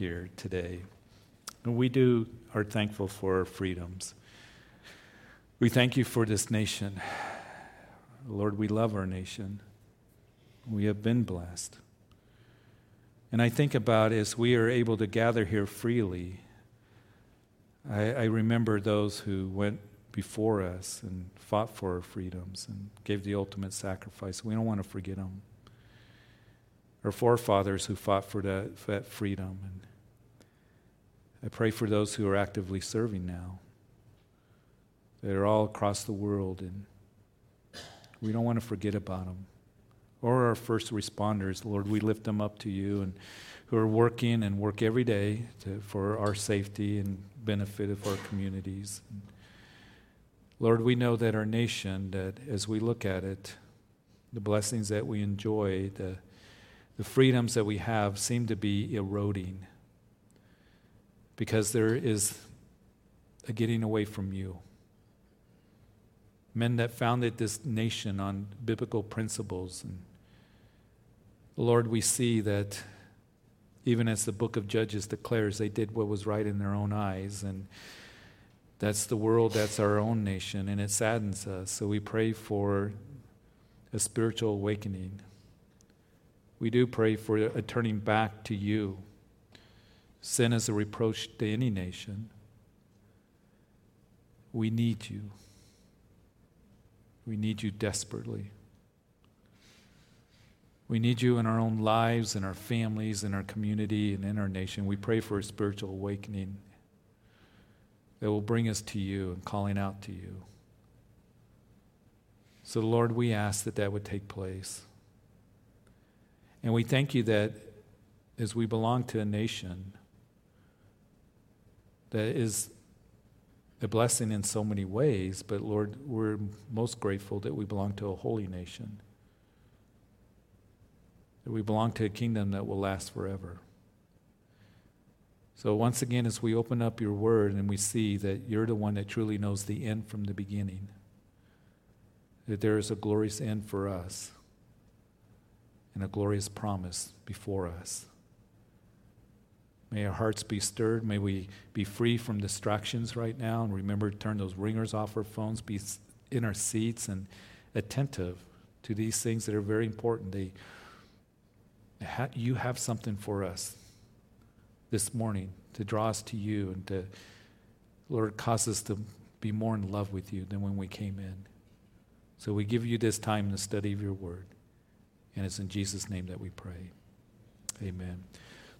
here today. And we do are thankful for our freedoms. We thank you for this nation. Lord, we love our nation. We have been blessed. And I think about as we are able to gather here freely, I, I remember those who went before us and fought for our freedoms and gave the ultimate sacrifice. We don't want to forget them. Our forefathers who fought for that, for that freedom. And I pray for those who are actively serving now. That are all across the world, and we don't want to forget about them or our first responders. Lord, we lift them up to you and who are working and work every day to, for our safety and benefit of our communities. And Lord, we know that our nation, that as we look at it, the blessings that we enjoy, the, the freedoms that we have seem to be eroding because there is a getting away from you men that founded this nation on biblical principles and Lord, we see that even as the book of Judges declares, they did what was right in their own eyes. And that's the world, that's our own nation, and it saddens us. So we pray for a spiritual awakening. We do pray for a turning back to you. Sin is a reproach to any nation. We need you. We need you desperately. We need you in our own lives, in our families, in our community, and in our nation. We pray for a spiritual awakening that will bring us to you and calling out to you. So, Lord, we ask that that would take place. And we thank you that as we belong to a nation that is a blessing in so many ways, but Lord, we're most grateful that we belong to a holy nation that we belong to a kingdom that will last forever. So, once again, as we open up your word and we see that you're the one that truly knows the end from the beginning, that there is a glorious end for us and a glorious promise before us. May our hearts be stirred. May we be free from distractions right now and remember to turn those ringers off our phones, be in our seats and attentive to these things that are very important. They you have something for us this morning to draw us to you and to, Lord, cause us to be more in love with you than when we came in. So we give you this time the study of your word. And it's in Jesus' name that we pray. Amen.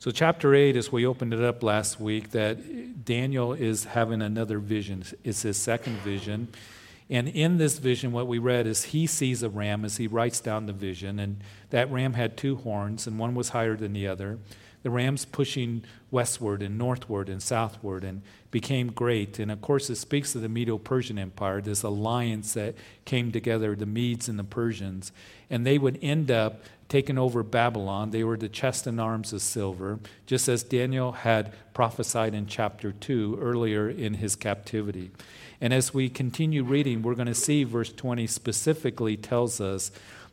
So, chapter 8, as we opened it up last week, that Daniel is having another vision. It's his second vision. And in this vision, what we read is he sees a ram as he writes down the vision, and that ram had two horns, and one was higher than the other. The ram's pushing westward and northward and southward and became great. And of course, it speaks of the Medo Persian Empire, this alliance that came together, the Medes and the Persians. And they would end up taking over Babylon. They were the chest and arms of silver, just as Daniel had prophesied in chapter 2 earlier in his captivity. And as we continue reading, we're going to see verse 20 specifically tells us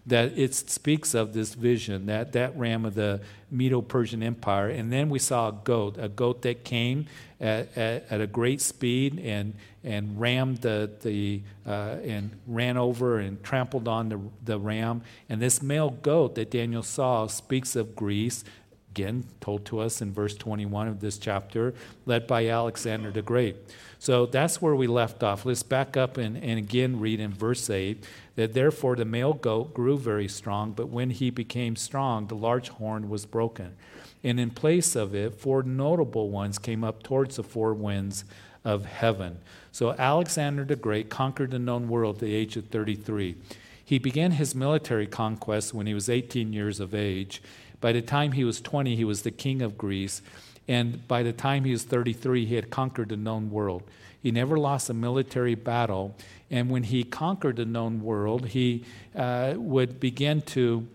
that it speaks of this vision, that, that ram of the Medo Persian Empire. And then we saw a goat, a goat that came at, at, at a great speed and, and rammed the, the uh, and ran over and trampled on the, the ram. And this male goat that Daniel saw speaks of Greece, again told to us in verse 21 of this chapter, led by Alexander the Great. So that's where we left off. Let's back up and, and again read in verse 8 that therefore the male goat grew very strong, but when he became strong, the large horn was broken. And in place of it, four notable ones came up towards the four winds of heaven. So Alexander the Great conquered the known world at the age of 33. He began his military conquest when he was 18 years of age. By the time he was 20, he was the king of Greece. And by the time he was 33, he had conquered the known world. He never lost a military battle. And when he conquered the known world, he uh, would begin to,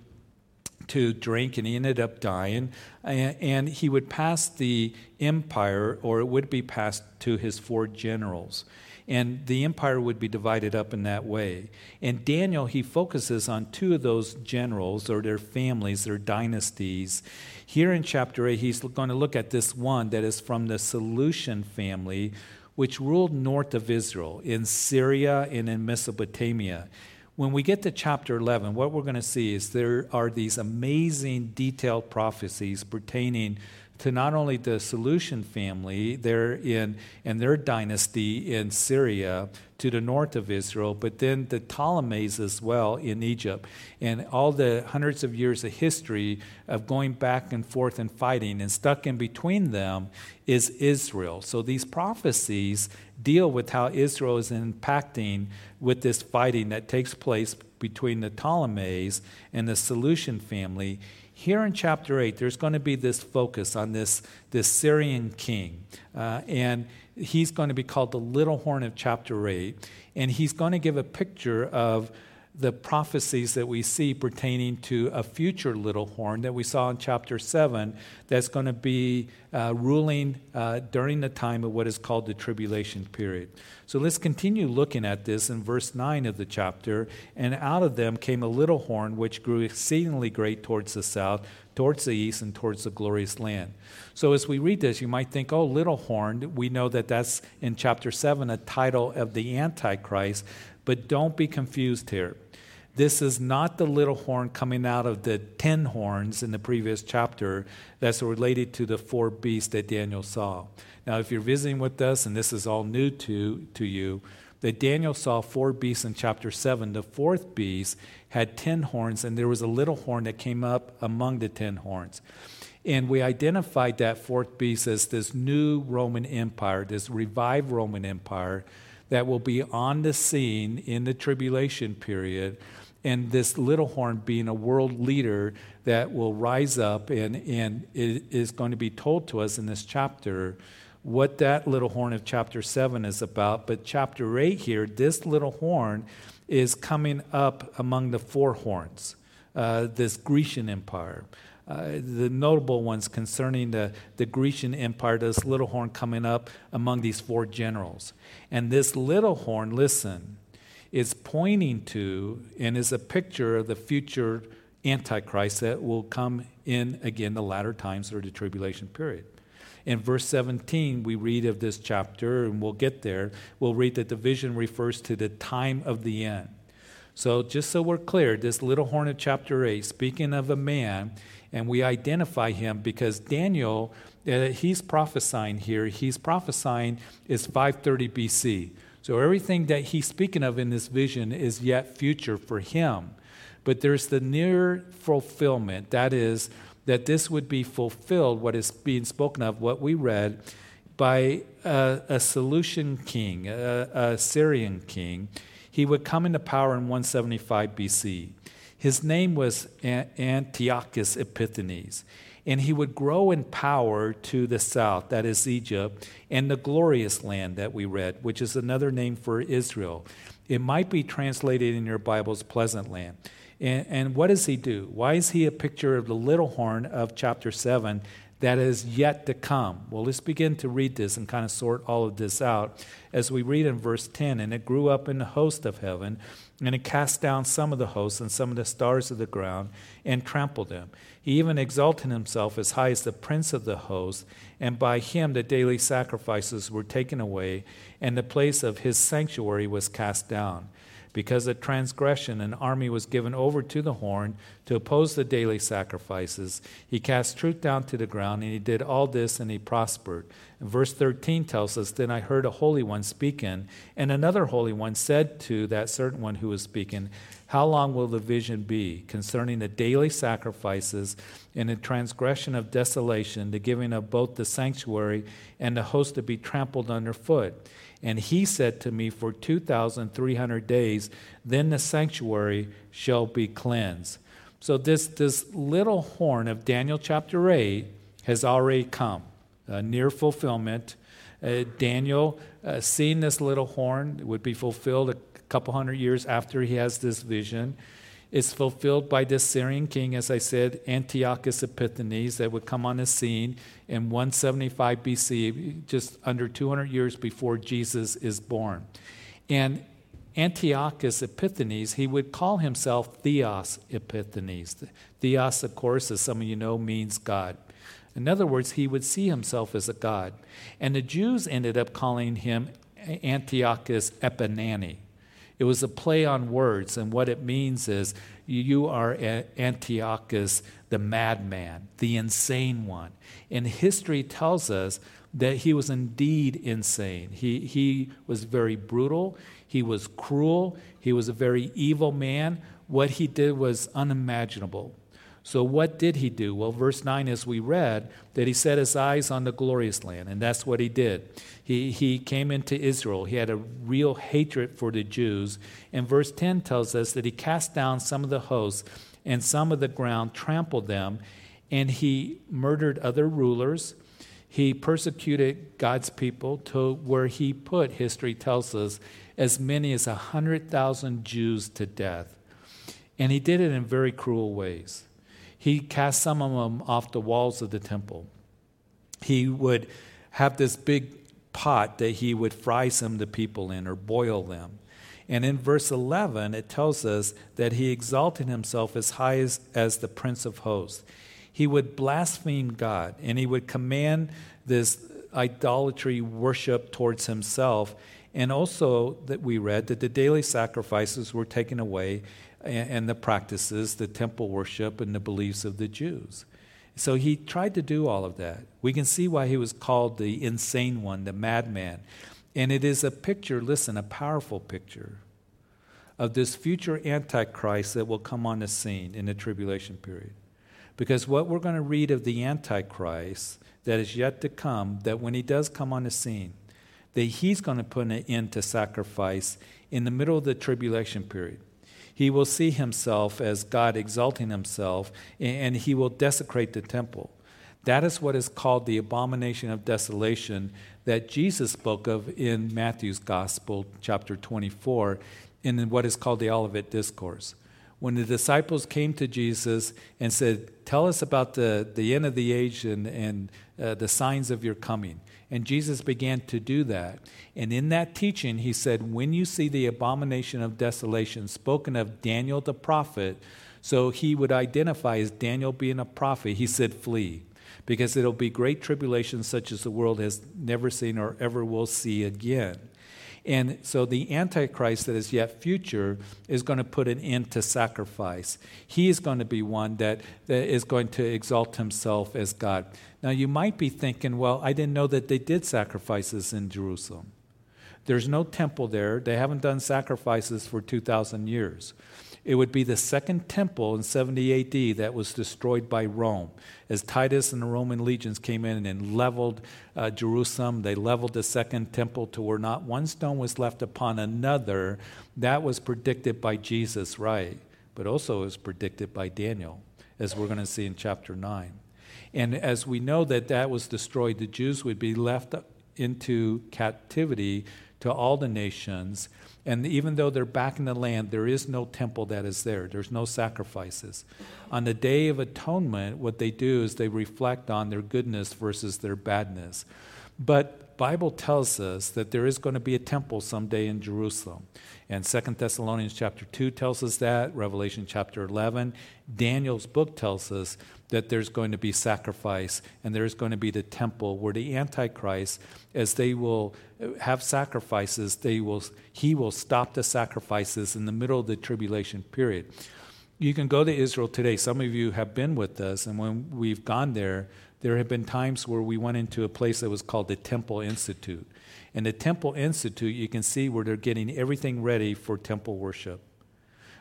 to drink, and he ended up dying. And he would pass the empire, or it would be passed to his four generals. And the empire would be divided up in that way. And Daniel, he focuses on two of those generals or their families, their dynasties. Here in chapter 8, he's going to look at this one that is from the Seleucian family, which ruled north of Israel, in Syria and in Mesopotamia. When we get to chapter 11, what we're going to see is there are these amazing detailed prophecies pertaining to not only the Seleucian family there in and their dynasty in Syria to the north of Israel, but then the Ptolemies as well in Egypt, and all the hundreds of years of history of going back and forth and fighting, and stuck in between them is Israel. So these prophecies deal with how Israel is impacting with this fighting that takes place between the Ptolemies and the Seleucian family here in chapter 8, there's going to be this focus on this, this Syrian king. Uh, and he's going to be called the little horn of chapter 8. And he's going to give a picture of the prophecies that we see pertaining to a future little horn that we saw in chapter 7 that's going to be uh, ruling uh, during the time of what is called the tribulation period. So let's continue looking at this in verse 9 of the chapter. And out of them came a little horn which grew exceedingly great towards the south, towards the east, and towards the glorious land. So as we read this, you might think, oh, little horn. We know that that's in chapter 7 a title of the Antichrist. But don't be confused here. This is not the little horn coming out of the ten horns in the previous chapter that's related to the four beasts that Daniel saw. Now, if you're visiting with us and this is all new to, to you, that Daniel saw four beasts in chapter 7. The fourth beast had ten horns, and there was a little horn that came up among the ten horns. And we identified that fourth beast as this new Roman Empire, this revived Roman Empire that will be on the scene in the tribulation period and this little horn being a world leader that will rise up and, and it is going to be told to us in this chapter what that little horn of chapter 7 is about. But chapter 8 here, this little horn is coming up among the four horns, uh, this Grecian empire. Uh, the notable ones concerning the, the Grecian empire, this little horn coming up among these four generals. And this little horn, listen, is pointing to and is a picture of the future Antichrist that will come in again the latter times or the tribulation period. In verse 17, we read of this chapter, and we'll get there. We'll read that the vision refers to the time of the end. So, just so we're clear, this little horn of chapter 8, speaking of a man, and we identify him because Daniel, uh, he's prophesying here, he's prophesying is 530 BC. So everything that he's speaking of in this vision is yet future for him. But there's the near fulfillment. That is, that this would be fulfilled, what is being spoken of, what we read, by a, a Seleucian king, a, a Syrian king. He would come into power in 175 BC. His name was Antiochus Epiphanes and he would grow in power to the south, that is Egypt, and the glorious land that we read, which is another name for Israel. It might be translated in your Bible's pleasant land. And, and what does he do? Why is he a picture of the little horn of chapter 7 that is yet to come? Well, let's begin to read this and kind of sort all of this out as we read in verse 10. And it grew up in the host of heaven, and it cast down some of the hosts and some of the stars of the ground and trampled them. He even exalted himself as high as the prince of the host, and by him the daily sacrifices were taken away, and the place of his sanctuary was cast down. Because of transgression, an army was given over to the horn to oppose the daily sacrifices. He cast truth down to the ground, and he did all this, and he prospered. And verse 13 tells us Then I heard a holy one speaking, and another holy one said to that certain one who was speaking, how long will the vision be concerning the daily sacrifices and the transgression of desolation, the giving of both the sanctuary and the host to be trampled underfoot? And he said to me, For 2,300 days, then the sanctuary shall be cleansed. So, this, this little horn of Daniel chapter 8 has already come, uh, near fulfillment. Uh, Daniel, uh, seeing this little horn, would be fulfilled a couple hundred years after he has this vision. Is fulfilled by this Syrian king, as I said, Antiochus Epiphanes, that would come on the scene in 175 BC, just under 200 years before Jesus is born. And Antiochus Epiphanes, he would call himself Theos Epiphanes. Theos, of course, as some of you know, means God. In other words, he would see himself as a god. And the Jews ended up calling him Antiochus Epimanes. It was a play on words, and what it means is you are Antiochus, the madman, the insane one. And history tells us that he was indeed insane. He, he was very brutal, he was cruel, he was a very evil man. What he did was unimaginable. So, what did he do? Well, verse 9, as we read, that he set his eyes on the glorious land, and that's what he did. He, he came into Israel. He had a real hatred for the Jews. And verse 10 tells us that he cast down some of the hosts, and some of the ground trampled them, and he murdered other rulers. He persecuted God's people to where he put, history tells us, as many as 100,000 Jews to death. And he did it in very cruel ways. He cast some of them off the walls of the temple. He would have this big pot that he would fry some of the people in or boil them. And in verse 11, it tells us that he exalted himself as high as, as the Prince of Hosts. He would blaspheme God and he would command this idolatry worship towards himself. And also, that we read that the daily sacrifices were taken away and, the practices, the temple worship, and the beliefs of the Jews. So he tried to do all of that. We can see why he was called the insane one, the madman. And it is a picture, listen, a powerful picture of this future Antichrist that will come on the scene in the tribulation period. Because what we're going to read of the Antichrist that is yet to come, that when he does come on the scene, that he's going to put an end to sacrifice in the middle of the tribulation period. He will see himself as God exalting himself, and he will desecrate the temple. That is what is called the abomination of desolation that Jesus spoke of in Matthew's Gospel, chapter 24, in what is called the Olivet Discourse. When the disciples came to Jesus and said, Tell us about the, the end of the age and, and uh, the signs of your coming. And Jesus began to do that. And in that teaching, he said, When you see the abomination of desolation spoken of Daniel the prophet, so he would identify as Daniel being a prophet, he said, Flee, because it'll be great tribulation such as the world has never seen or ever will see again. And so the Antichrist that is yet future is going to put an end to sacrifice. He is going to be one that, that is going to exalt himself as God. Now, you might be thinking, well, I didn't know that they did sacrifices in Jerusalem. There's no temple there, they haven't done sacrifices for 2,000 years. It would be the second temple in 70 AD that was destroyed by Rome. As Titus and the Roman legions came in and leveled uh, Jerusalem, they leveled the second temple to where not one stone was left upon another. That was predicted by Jesus, right? But also was predicted by Daniel, as we're going to see in chapter 9. And as we know that that was destroyed, the Jews would be left into captivity to all the nations and even though they're back in the land, there is no temple that is there. There's no sacrifices. On the Day of Atonement, what they do is they reflect on their goodness versus their badness. But Bible tells us that there is going to be a temple someday in Jerusalem. And Second Thessalonians chapter 2 tells us that, Revelation chapter 11. Daniel's book tells us that there's going to be sacrifice and there's going to be the temple where the Antichrist, as they will have sacrifices, they will, he will stop the sacrifices in the middle of the tribulation period. You can go to Israel today. Some of you have been with us, and when we've gone there, there have been times where we went into a place that was called the Temple Institute. And the Temple Institute, you can see where they're getting everything ready for temple worship.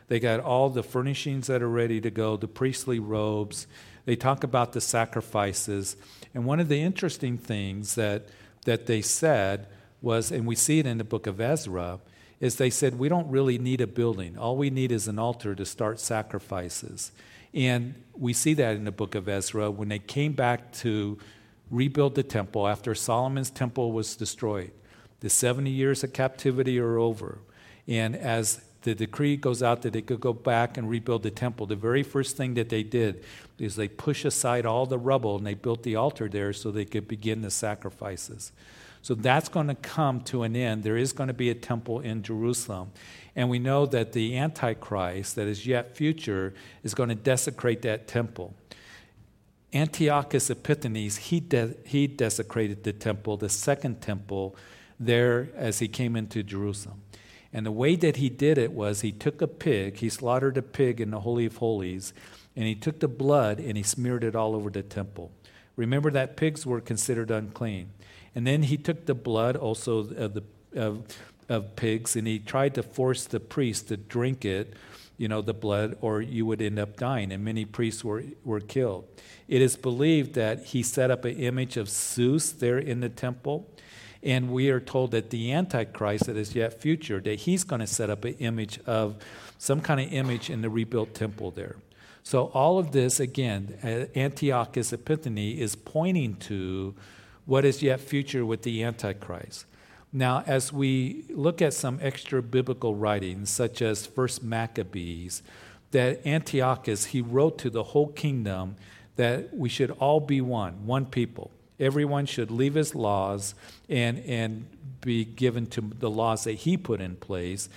They got all the furnishings that are ready to go, the priestly robes. They talk about the sacrifices. And one of the interesting things that, that they said was, and we see it in the book of Ezra, is they said, We don't really need a building. All we need is an altar to start sacrifices. And we see that in the book of Ezra when they came back to rebuild the temple after Solomon's temple was destroyed. The 70 years of captivity are over. And as the decree goes out that they could go back and rebuild the temple, the very first thing that they did is they push aside all the rubble and they built the altar there so they could begin the sacrifices. So that's going to come to an end. There is going to be a temple in Jerusalem. And we know that the Antichrist, that is yet future, is going to desecrate that temple. Antiochus Epiphanes, he, de- he desecrated the temple, the second temple, there as he came into Jerusalem. And the way that he did it was he took a pig, he slaughtered a pig in the Holy of Holies, and he took the blood and he smeared it all over the temple. Remember that pigs were considered unclean. And then he took the blood also of the of, of pigs and he tried to force the priest to drink it, you know, the blood, or you would end up dying. And many priests were, were killed. It is believed that he set up an image of Zeus there in the temple. And we are told that the Antichrist that is yet future, that he's going to set up an image of some kind of image in the rebuilt temple there. So all of this, again, uh, Antiochus Epiphanes is pointing to what is yet future with the Antichrist. Now, as we look at some extra biblical writings, such as First Maccabees, that Antiochus, he wrote to the whole kingdom that we should all be one, one people. Everyone should leave his laws and, and be given to the laws that he put in place.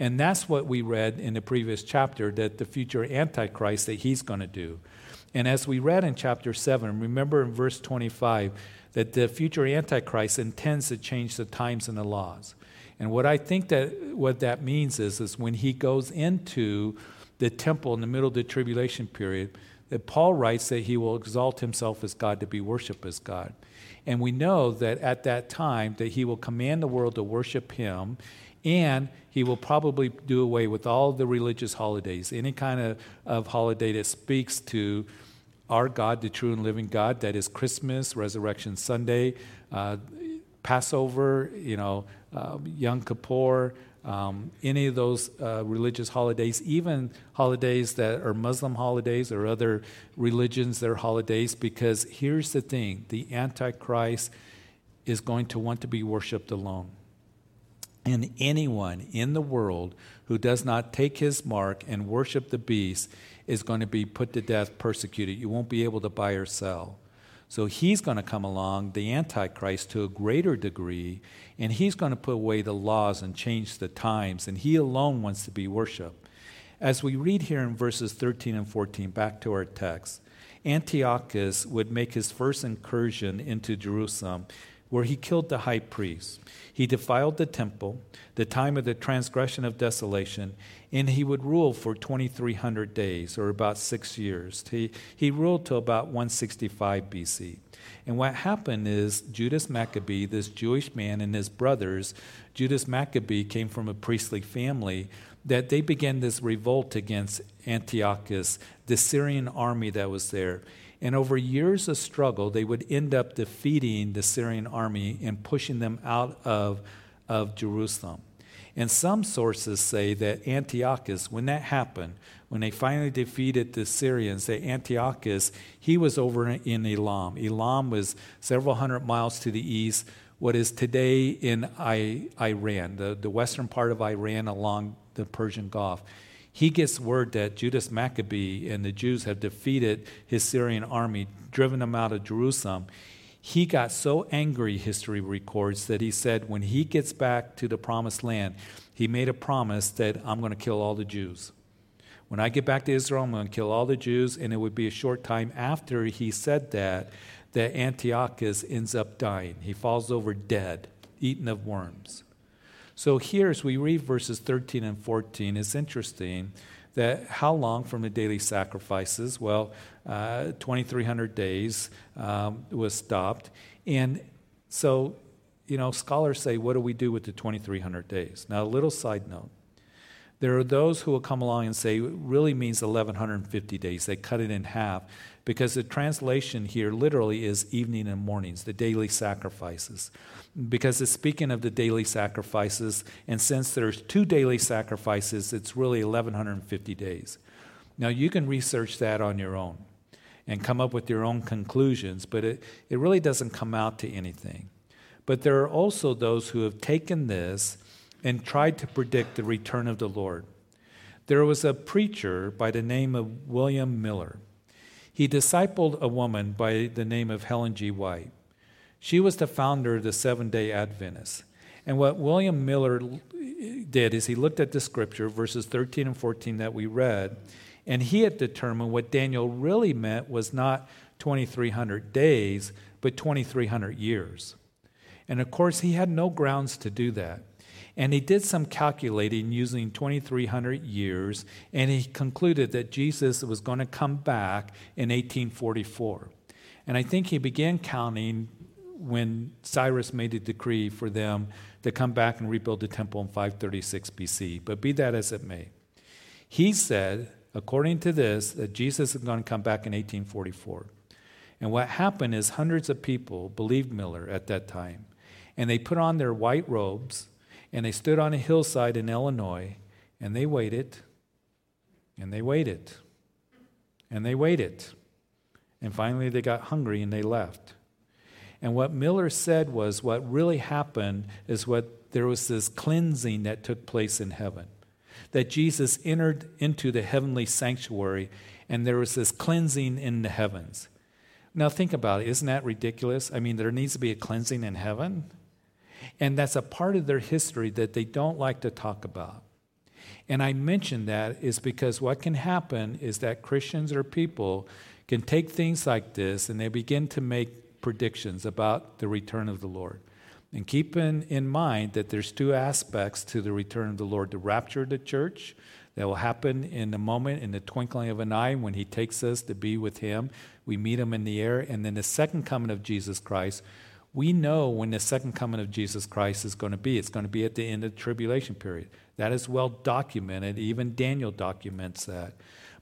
And that's what we read in the previous chapter that the future Antichrist that he's going to do. And as we read in chapter 7, remember in verse 25, that the future Antichrist intends to change the times and the laws. And what I think that what that means is, is when he goes into the temple in the middle of the tribulation period, that Paul writes that he will exalt himself as God to be worshiped as God. And we know that at that time that he will command the world to worship him and he will probably do away with all the religious holidays, any kind of, of holiday that speaks to our God, the true and living God, that is Christmas, Resurrection Sunday, uh, Passover, you know, uh, Yom Kippur, um, any of those uh, religious holidays, even holidays that are Muslim holidays or other religions, their holidays, because here's the thing the Antichrist is going to want to be worshiped alone. And anyone in the world who does not take his mark and worship the beast is going to be put to death, persecuted. You won't be able to buy or sell. So he's going to come along, the Antichrist, to a greater degree, and he's going to put away the laws and change the times, and he alone wants to be worshiped. As we read here in verses 13 and 14, back to our text, Antiochus would make his first incursion into Jerusalem, where he killed the high priest. He defiled the temple, the time of the transgression of desolation, and he would rule for 2,300 days, or about six years. He, he ruled till about 165 BC. And what happened is Judas Maccabee, this Jewish man, and his brothers, Judas Maccabee came from a priestly family, that they began this revolt against Antiochus, the Syrian army that was there. And over years of struggle, they would end up defeating the Syrian army and pushing them out of, of Jerusalem. And some sources say that Antiochus, when that happened, when they finally defeated the Syrians, that Antiochus, he was over in Elam. Elam was several hundred miles to the east, what is today in Iran, the, the western part of Iran along the Persian Gulf he gets word that Judas Maccabee and the Jews have defeated his Syrian army, driven them out of Jerusalem. He got so angry, history records, that he said when he gets back to the promised land, he made a promise that I'm going to kill all the Jews. When I get back to Israel, I'm going to kill all the Jews. And it would be a short time after he said that that Antiochus ends up dying. He falls over dead, eaten of worms. So here, as we read verses 13 and 14, it's interesting that how long from the daily sacrifices? Well, uh, 2,300 days um, was stopped. And so, you know, scholars say, what do we do with the 2,300 days? Now, a little side note. There are those who will come along and say it really means 1,150 days. They cut it in half because the translation here literally is evening and mornings, the daily sacrifices. Because it's speaking of the daily sacrifices, and since there's two daily sacrifices, it's really 1,150 days. Now, you can research that on your own and come up with your own conclusions, but it, it really doesn't come out to anything. But there are also those who have taken this and tried to predict the return of the Lord. There was a preacher by the name of William Miller. He discipled a woman by the name of Ellen G. White. She was the founder of the Seven day Adventists. And what William Miller did is he looked at the scripture, verses 13 and 14 that we read, and he had determined what Daniel really meant was not 2,300 days, but 2,300 years. And of course, he had no grounds to do that. And he did some calculating using 2,300 years, and he concluded that Jesus was going to come back in 1844. And I think he began counting when Cyrus made a decree for them to come back and rebuild the temple in 536 BC. But be that as it may, he said, according to this, that Jesus is going to come back in 1844. And what happened is hundreds of people believed Miller at that time. And they put on their white robes and they stood on a hillside in Illinois and they waited and they waited and they waited. And finally they got hungry and they left. And what Miller said was what really happened is what there was this cleansing that took place in heaven. That Jesus entered into the heavenly sanctuary and there was this cleansing in the heavens. Now think about it. Isn't that ridiculous? I mean, there needs to be a cleansing in heaven. And that's a part of their history that they don't like to talk about. And I mention that is because what can happen is that Christians or people can take things like this and they begin to make predictions about the return of the Lord. And keep in, in mind that there's two aspects to the return of the Lord the rapture of the church that will happen in a moment, in the twinkling of an eye, when He takes us to be with Him. We meet Him in the air. And then the second coming of Jesus Christ. We know when the second coming of Jesus Christ is going to be. It's going to be at the end of the tribulation period. That is well documented. Even Daniel documents that.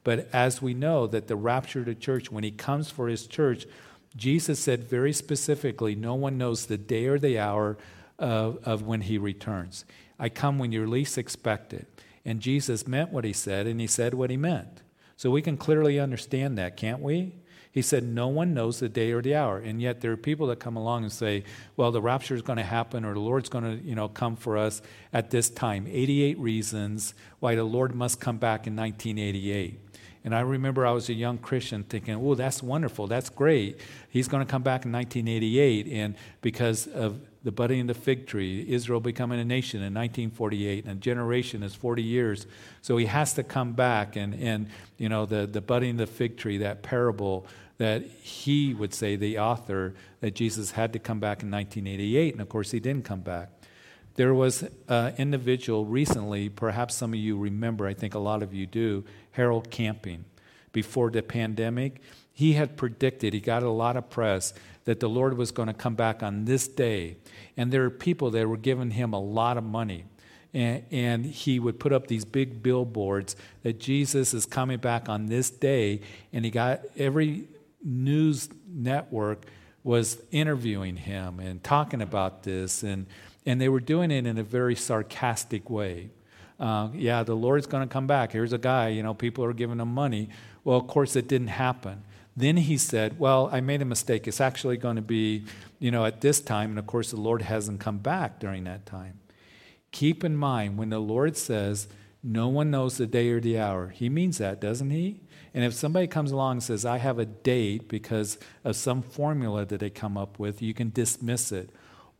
But as we know that the rapture of the church, when he comes for his church, Jesus said very specifically, No one knows the day or the hour of, of when he returns. I come when you're least expect it. And Jesus meant what he said, and he said what he meant. So we can clearly understand that, can't we? He said, No one knows the day or the hour. And yet there are people that come along and say, Well, the rapture is going to happen or the Lord's going to you know, come for us at this time. 88 reasons why the Lord must come back in 1988. And I remember I was a young Christian thinking, oh, that's wonderful. That's great. He's going to come back in 1988. And because of the budding of the fig tree, Israel becoming a nation in 1948, and a generation is 40 years. So he has to come back. And, and you know, the, the budding of the fig tree, that parable that he would say, the author, that Jesus had to come back in 1988. And of course, he didn't come back. There was an individual recently, perhaps some of you remember, I think a lot of you do, Harold Camping. Before the pandemic, he had predicted, he got a lot of press, that the Lord was going to come back on this day. And there are people that were giving him a lot of money. And, and, he would put up these big billboards that Jesus is coming back on this day. And he got every news network was interviewing him and talking about this. And, and they were doing it in a very sarcastic way uh, yeah, the Lord's going to come back. Here's a guy, you know, people are giving him money. Well, of course, it didn't happen. Then he said, Well, I made a mistake. It's actually going to be, you know, at this time. And of course, the Lord hasn't come back during that time. Keep in mind, when the Lord says, No one knows the day or the hour, he means that, doesn't he? And if somebody comes along and says, I have a date because of some formula that they come up with, you can dismiss it.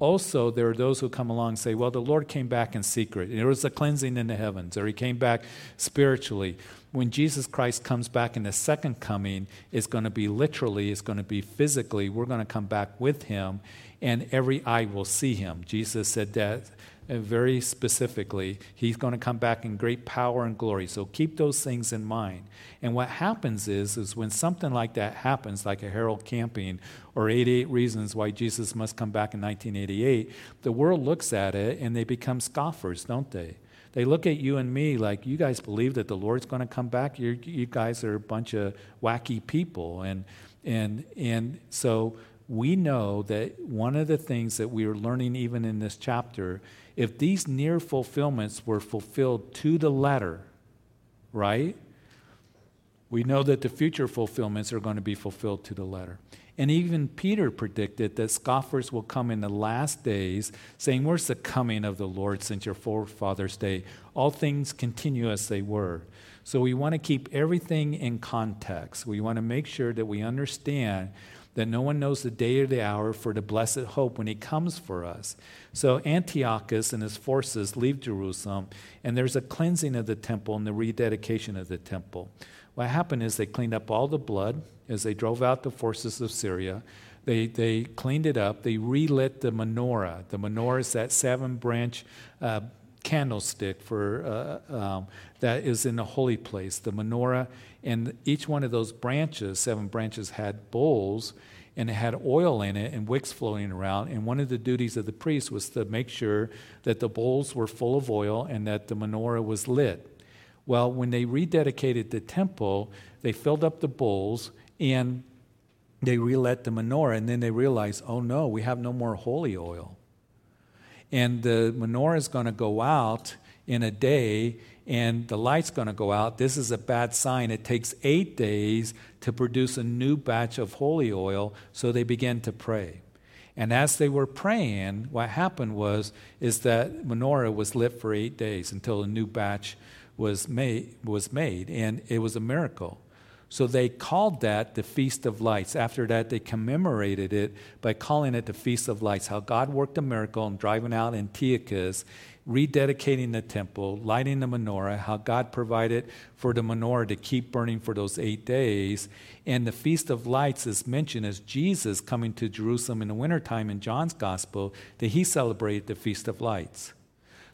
Also, there are those who come along and say, well, the Lord came back in secret. There was a cleansing in the heavens, or he came back spiritually. When Jesus Christ comes back in the second coming, it's going to be literally, it's going to be physically. We're going to come back with him, and every eye will see him. Jesus said that very specifically. He's going to come back in great power and glory. So keep those things in mind. And what happens is, is when something like that happens, like a Harold Camping or 88 Reasons Why Jesus Must Come Back in 1988, the world looks at it and they become scoffers, don't they? They look at you and me like, you guys believe that the Lord's going to come back? You're, you guys are a bunch of wacky people. And, and, and so we know that one of the things that we are learning even in this chapter, if these near fulfillments were fulfilled to the letter, right? We know that the future fulfillments are going to be fulfilled to the letter. And even Peter predicted that scoffers will come in the last days, saying, Where's the coming of the Lord since your forefathers' day? All things continue as they were. So we want to keep everything in context. We want to make sure that we understand that no one knows the day or the hour for the blessed hope when he comes for us. So Antiochus and his forces leave Jerusalem, and there's a cleansing of the temple and the rededication of the temple. What happened is they cleaned up all the blood as they drove out the forces of Syria. They, they cleaned it up. They relit the menorah. The menorah is that seven branch uh, candlestick for, uh, um, that is in the holy place, the menorah. And each one of those branches, seven branches, had bowls and it had oil in it and wicks floating around. And one of the duties of the priest was to make sure that the bowls were full of oil and that the menorah was lit. Well, when they rededicated the temple, they filled up the bowls and they relit the menorah, and then they realized, oh no, we have no more holy oil. And the menorah is going to go out in a day, and the light's going to go out. This is a bad sign. It takes eight days to produce a new batch of holy oil, so they began to pray. And as they were praying, what happened was is that menorah was lit for eight days until a new batch was made, was made, and it was a miracle. So they called that the Feast of Lights. After that, they commemorated it by calling it the Feast of Lights. How God worked a miracle in driving out Antiochus, rededicating the temple, lighting the menorah, how God provided for the menorah to keep burning for those eight days. And the Feast of Lights is mentioned as Jesus coming to Jerusalem in the wintertime in John's Gospel, that he celebrated the Feast of Lights.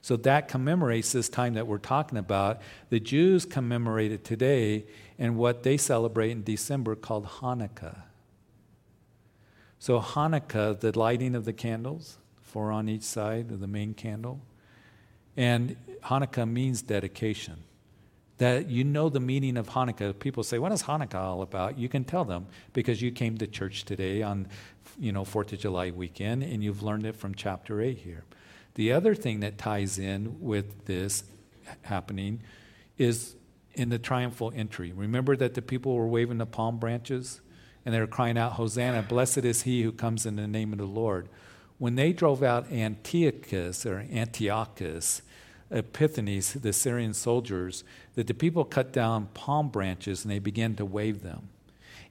So that commemorates this time that we're talking about. The Jews commemorate it today in what they celebrate in December called Hanukkah. So, Hanukkah, the lighting of the candles, four on each side of the main candle. And Hanukkah means dedication. That you know the meaning of Hanukkah. People say, What is Hanukkah all about? You can tell them because you came to church today on you know, 4th of July weekend and you've learned it from chapter 8 here. The other thing that ties in with this happening is in the triumphal entry. Remember that the people were waving the palm branches and they were crying out, Hosanna, blessed is he who comes in the name of the Lord. When they drove out Antiochus or Antiochus, Epiphanes, the Syrian soldiers, that the people cut down palm branches and they began to wave them.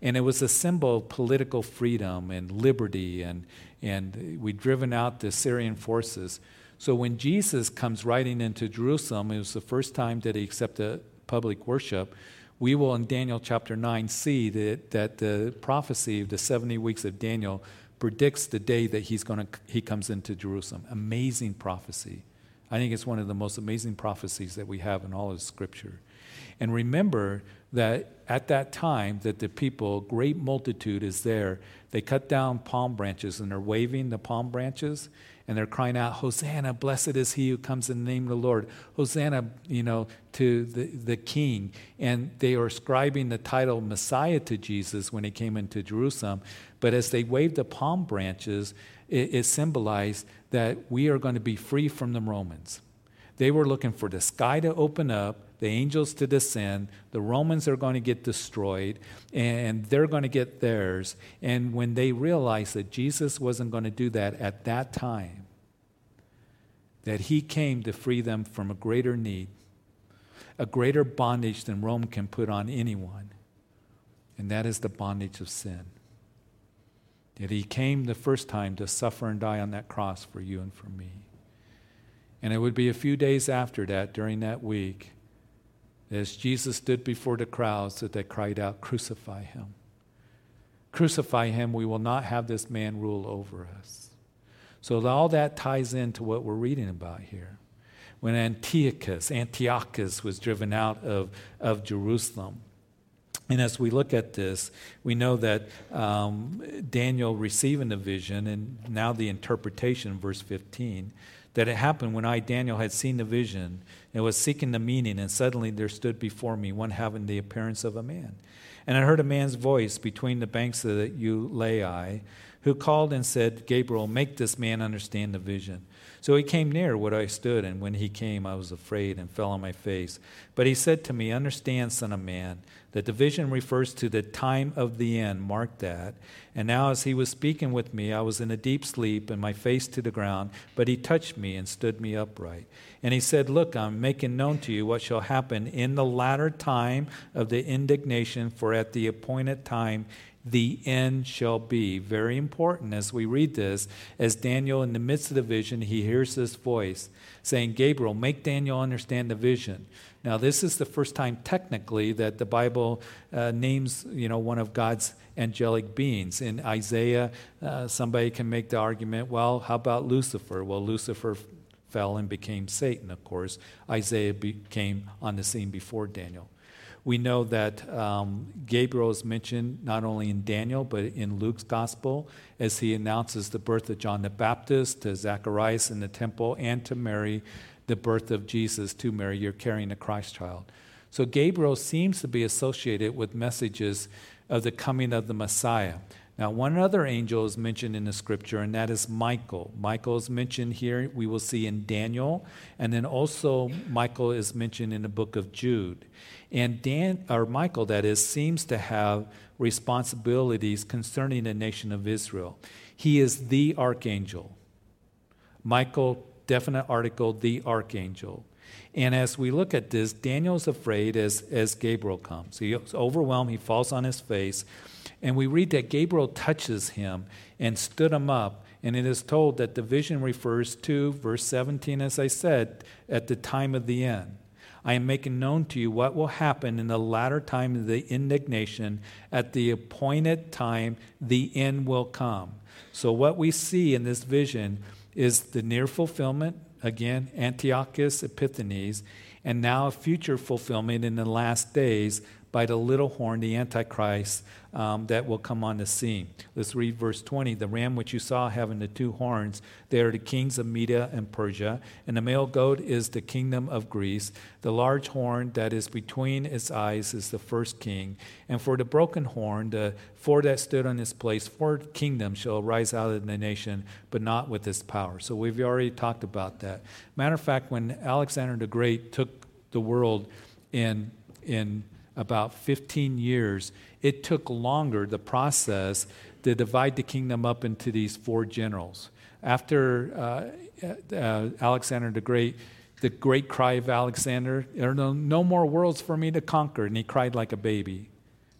And it was a symbol of political freedom and liberty, and, and we'd driven out the Syrian forces. So when Jesus comes riding into Jerusalem, it was the first time that he accepted public worship. We will, in Daniel chapter 9, see that, that the prophecy of the 70 weeks of Daniel predicts the day that he's gonna, he comes into Jerusalem. Amazing prophecy. I think it's one of the most amazing prophecies that we have in all of Scripture. And remember that at that time that the people, great multitude is there. They cut down palm branches and they're waving the palm branches and they're crying out, Hosanna, blessed is he who comes in the name of the Lord. Hosanna, you know, to the, the king. And they are ascribing the title Messiah to Jesus when he came into Jerusalem. But as they waved the palm branches, it, it symbolized that we are going to be free from the Romans. They were looking for the sky to open up, the angels to descend, the Romans are going to get destroyed, and they're going to get theirs. And when they realized that Jesus wasn't going to do that at that time, that he came to free them from a greater need, a greater bondage than Rome can put on anyone, and that is the bondage of sin. That he came the first time to suffer and die on that cross for you and for me. And it would be a few days after that, during that week, as Jesus stood before the crowds, that they cried out, Crucify him. Crucify him. We will not have this man rule over us. So all that ties into what we're reading about here. When Antiochus, Antiochus was driven out of, of Jerusalem. And as we look at this, we know that um, Daniel receiving the vision and now the interpretation, verse 15, that it happened when I, Daniel, had seen the vision and was seeking the meaning, and suddenly there stood before me one having the appearance of a man. And I heard a man's voice between the banks of the Ulai, who called and said, Gabriel, make this man understand the vision. So he came near where I stood, and when he came, I was afraid and fell on my face. But he said to me, Understand, Son of Man, that the vision refers to the time of the end. Mark that. And now, as he was speaking with me, I was in a deep sleep and my face to the ground, but he touched me and stood me upright. And he said, Look, I'm making known to you what shall happen in the latter time of the indignation, for at the appointed time the end shall be. Very important as we read this, as Daniel, in the midst of the vision, he hears this voice saying, Gabriel, make Daniel understand the vision. Now, this is the first time technically that the Bible uh, names, you know, one of God's angelic beings. In Isaiah, uh, somebody can make the argument, well, how about Lucifer? Well, Lucifer fell and became Satan, of course. Isaiah became on the scene before Daniel. We know that um, Gabriel is mentioned not only in Daniel, but in Luke's gospel as he announces the birth of John the Baptist to Zacharias in the temple and to Mary, the birth of Jesus to Mary. You're carrying a Christ child. So Gabriel seems to be associated with messages of the coming of the Messiah. Now, one other angel is mentioned in the scripture, and that is Michael. Michael is mentioned here, we will see in Daniel, and then also Michael is mentioned in the book of Jude. And Dan, or Michael, that is, seems to have responsibilities concerning the nation of Israel. He is the archangel. Michael, definite article, the archangel. And as we look at this, Daniel's afraid as, as Gabriel comes. He's overwhelmed, he falls on his face. And we read that Gabriel touches him and stood him up. And it is told that the vision refers to, verse 17, as I said, at the time of the end. I am making known to you what will happen in the latter time of the indignation. At the appointed time, the end will come. So, what we see in this vision is the near fulfillment, again, Antiochus Epiphanes, and now a future fulfillment in the last days by the little horn, the Antichrist, um, that will come on the scene. Let's read verse 20. The ram which you saw having the two horns, they are the kings of Media and Persia, and the male goat is the kingdom of Greece. The large horn that is between its eyes is the first king. And for the broken horn, the four that stood on its place, four kingdoms shall rise out of the nation, but not with its power. So we've already talked about that. Matter of fact, when Alexander the Great took the world in, in about 15 years, it took longer, the process, to divide the kingdom up into these four generals. After uh, uh, Alexander the Great, the great cry of Alexander, there are no, no more worlds for me to conquer. And he cried like a baby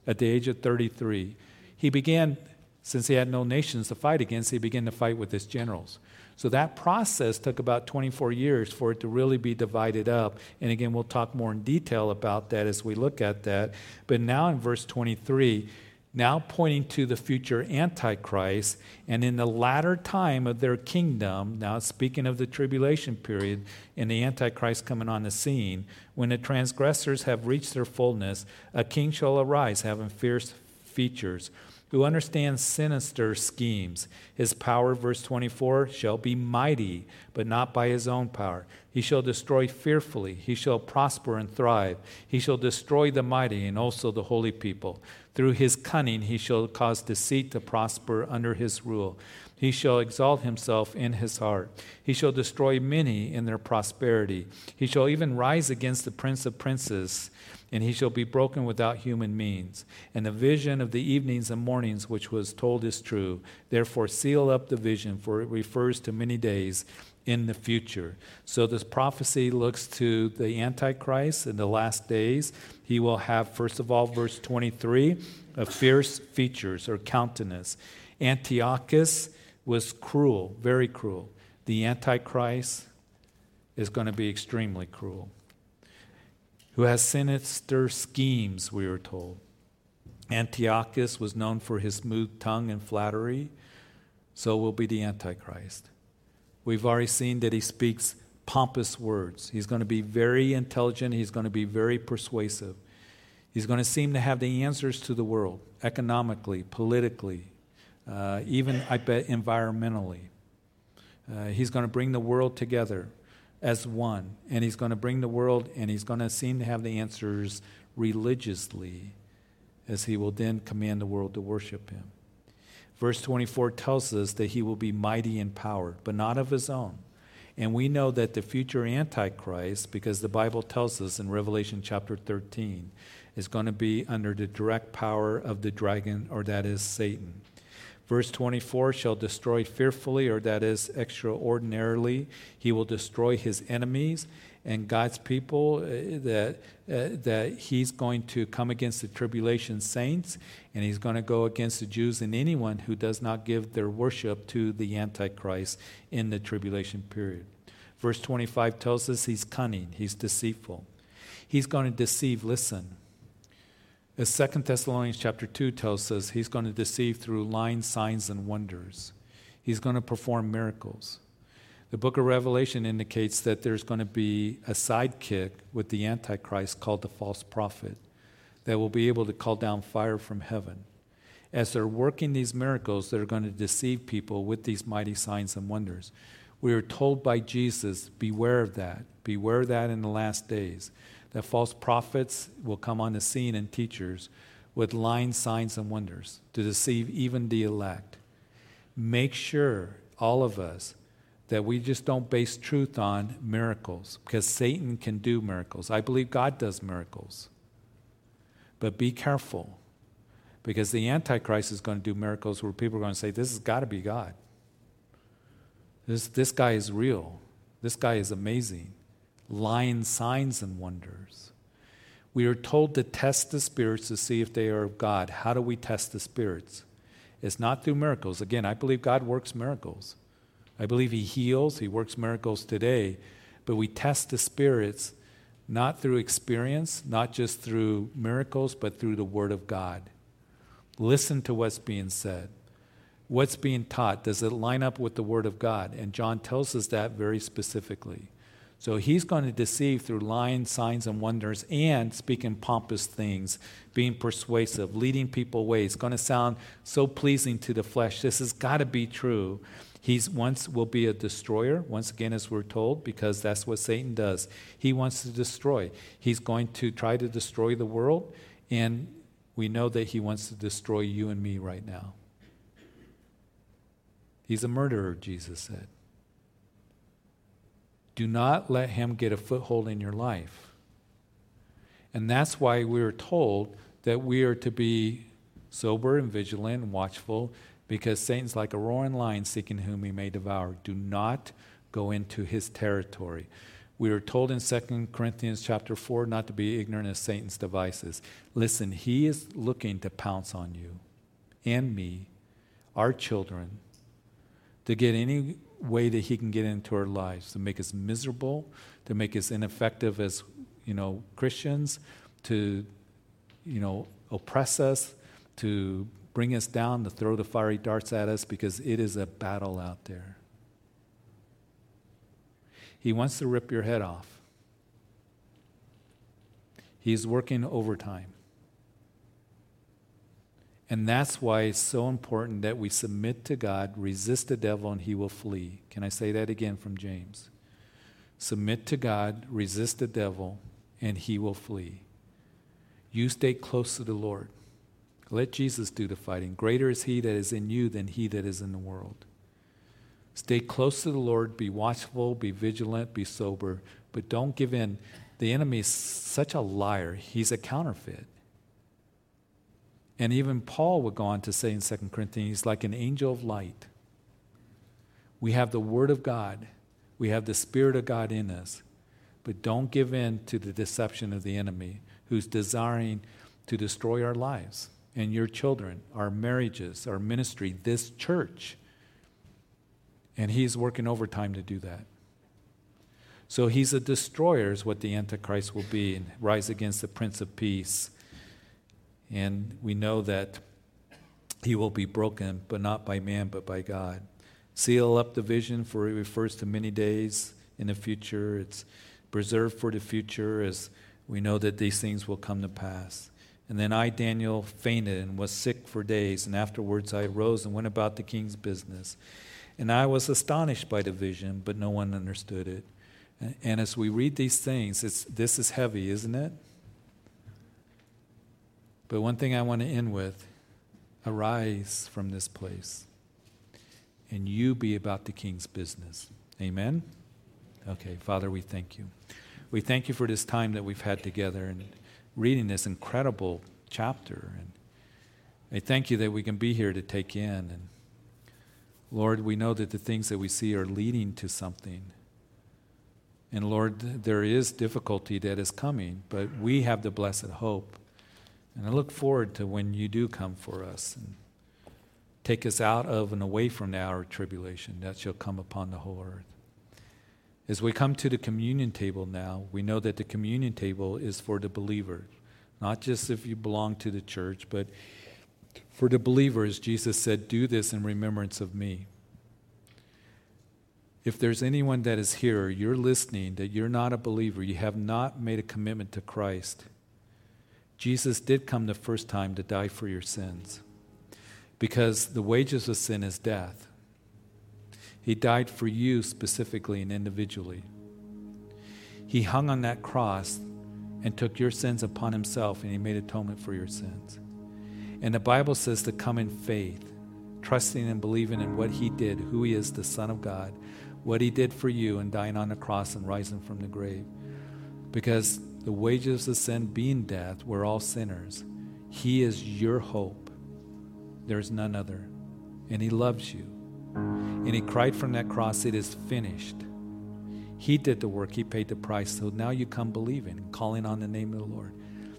at the age of 33. He began, since he had no nations to fight against, he began to fight with his generals. So that process took about 24 years for it to really be divided up. And again, we'll talk more in detail about that as we look at that. But now in verse 23, now pointing to the future Antichrist, and in the latter time of their kingdom, now speaking of the tribulation period and the Antichrist coming on the scene, when the transgressors have reached their fullness, a king shall arise having fierce features who understands sinister schemes. His power, verse 24, shall be mighty, but not by his own power. He shall destroy fearfully. He shall prosper and thrive. He shall destroy the mighty and also the holy people. Through his cunning, he shall cause deceit to prosper under his rule. He shall exalt himself in his heart. He shall destroy many in their prosperity. He shall even rise against the prince of princes and he shall be broken without human means. And the vision of the evenings and mornings which was told is true. Therefore, seal up the vision, for it refers to many days in the future. So, this prophecy looks to the Antichrist in the last days. He will have, first of all, verse 23, a fierce features or countenance. Antiochus was cruel, very cruel. The Antichrist is going to be extremely cruel who has sinister schemes, we are told. Antiochus was known for his smooth tongue and flattery, so will be the Antichrist. We've already seen that he speaks pompous words. He's going to be very intelligent, he's going to be very persuasive. He's going to seem to have the answers to the world, economically, politically, uh, even, I bet, environmentally. Uh, he's going to bring the world together as one. And he's going to bring the world, and he's going to seem to have the answers religiously, as he will then command the world to worship him. Verse 24 tells us that he will be mighty in power, but not of his own. And we know that the future Antichrist, because the Bible tells us in Revelation chapter 13, is going to be under the direct power of the dragon, or that is Satan. Verse 24 shall destroy fearfully, or that is extraordinarily. He will destroy his enemies and God's people, uh, that, uh, that he's going to come against the tribulation saints, and he's going to go against the Jews and anyone who does not give their worship to the Antichrist in the tribulation period. Verse 25 tells us he's cunning, he's deceitful. He's going to deceive, listen. As 2 Thessalonians chapter 2 tells us, he's going to deceive through lying signs and wonders. He's going to perform miracles. The book of Revelation indicates that there's going to be a sidekick with the Antichrist called the false prophet that will be able to call down fire from heaven. As they're working these miracles, they're going to deceive people with these mighty signs and wonders. We are told by Jesus, beware of that. Beware of that in the last days. That false prophets will come on the scene and teachers with lying signs and wonders to deceive even the elect. Make sure, all of us, that we just don't base truth on miracles because Satan can do miracles. I believe God does miracles. But be careful because the Antichrist is going to do miracles where people are going to say, This has got to be God. This, this guy is real. This guy is amazing. Lying signs and wonders. We are told to test the spirits to see if they are of God. How do we test the spirits? It's not through miracles. Again, I believe God works miracles. I believe He heals, He works miracles today, but we test the spirits not through experience, not just through miracles, but through the Word of God. Listen to what's being said. What's being taught? Does it line up with the Word of God? And John tells us that very specifically. So he's going to deceive through lying, signs, and wonders, and speaking pompous things, being persuasive, leading people away. It's going to sound so pleasing to the flesh. This has got to be true. He's once will be a destroyer, once again, as we're told, because that's what Satan does. He wants to destroy. He's going to try to destroy the world, and we know that he wants to destroy you and me right now. He's a murderer, Jesus said. Do not let him get a foothold in your life. And that's why we're told that we are to be sober and vigilant and watchful because Satan's like a roaring lion seeking whom he may devour. Do not go into his territory. We are told in 2 Corinthians chapter 4 not to be ignorant of Satan's devices. Listen, he is looking to pounce on you and me, our children, to get any way that he can get into our lives, to make us miserable, to make us ineffective as, you know, Christians, to, you know, oppress us, to bring us down, to throw the fiery darts at us because it is a battle out there. He wants to rip your head off. He's working overtime. And that's why it's so important that we submit to God, resist the devil, and he will flee. Can I say that again from James? Submit to God, resist the devil, and he will flee. You stay close to the Lord. Let Jesus do the fighting. Greater is he that is in you than he that is in the world. Stay close to the Lord, be watchful, be vigilant, be sober, but don't give in. The enemy is such a liar, he's a counterfeit. And even Paul would go on to say in 2 Corinthians, he's like an angel of light. We have the Word of God, we have the Spirit of God in us, but don't give in to the deception of the enemy who's desiring to destroy our lives and your children, our marriages, our ministry, this church. And he's working overtime to do that. So he's a destroyer, is what the Antichrist will be, and rise against the Prince of Peace. And we know that he will be broken, but not by man, but by God. Seal up the vision, for it refers to many days in the future. It's preserved for the future, as we know that these things will come to pass. And then I, Daniel, fainted and was sick for days, and afterwards I arose and went about the king's business. And I was astonished by the vision, but no one understood it. And as we read these things, it's, this is heavy, isn't it? But one thing I want to end with arise from this place and you be about the king's business. Amen? Okay, Father, we thank you. We thank you for this time that we've had together and reading this incredible chapter. And I thank you that we can be here to take in. And Lord, we know that the things that we see are leading to something. And Lord, there is difficulty that is coming, but we have the blessed hope. And I look forward to when you do come for us and take us out of and away from the hour of tribulation that shall come upon the whole earth. As we come to the communion table now, we know that the communion table is for the believer, not just if you belong to the church, but for the believers. Jesus said, Do this in remembrance of me. If there's anyone that is here, you're listening, that you're not a believer, you have not made a commitment to Christ, Jesus did come the first time to die for your sins because the wages of sin is death. He died for you specifically and individually. He hung on that cross and took your sins upon himself and he made atonement for your sins. And the Bible says to come in faith, trusting and believing in what he did, who he is, the Son of God, what he did for you and dying on the cross and rising from the grave. Because the wages of sin being death, we're all sinners. He is your hope. There's none other. And he loves you. And he cried from that cross, It is finished. He did the work, he paid the price. So now you come believing, calling on the name of the Lord.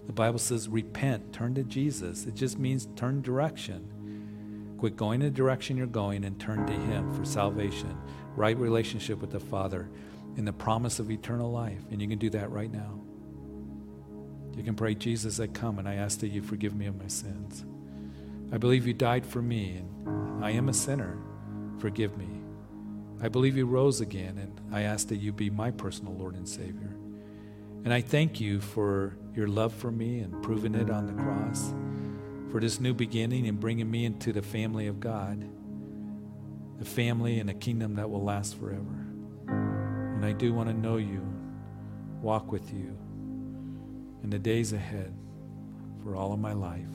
The Bible says, Repent, turn to Jesus. It just means turn direction. Quit going the direction you're going and turn to him for salvation right relationship with the Father, and the promise of eternal life. And you can do that right now. You can pray, Jesus, I come and I ask that you forgive me of my sins. I believe you died for me, and I am a sinner. Forgive me. I believe you rose again, and I ask that you be my personal Lord and Savior. And I thank you for your love for me and proving it on the cross, for this new beginning and bringing me into the family of God a family and a kingdom that will last forever. And I do want to know you, walk with you in the days ahead for all of my life.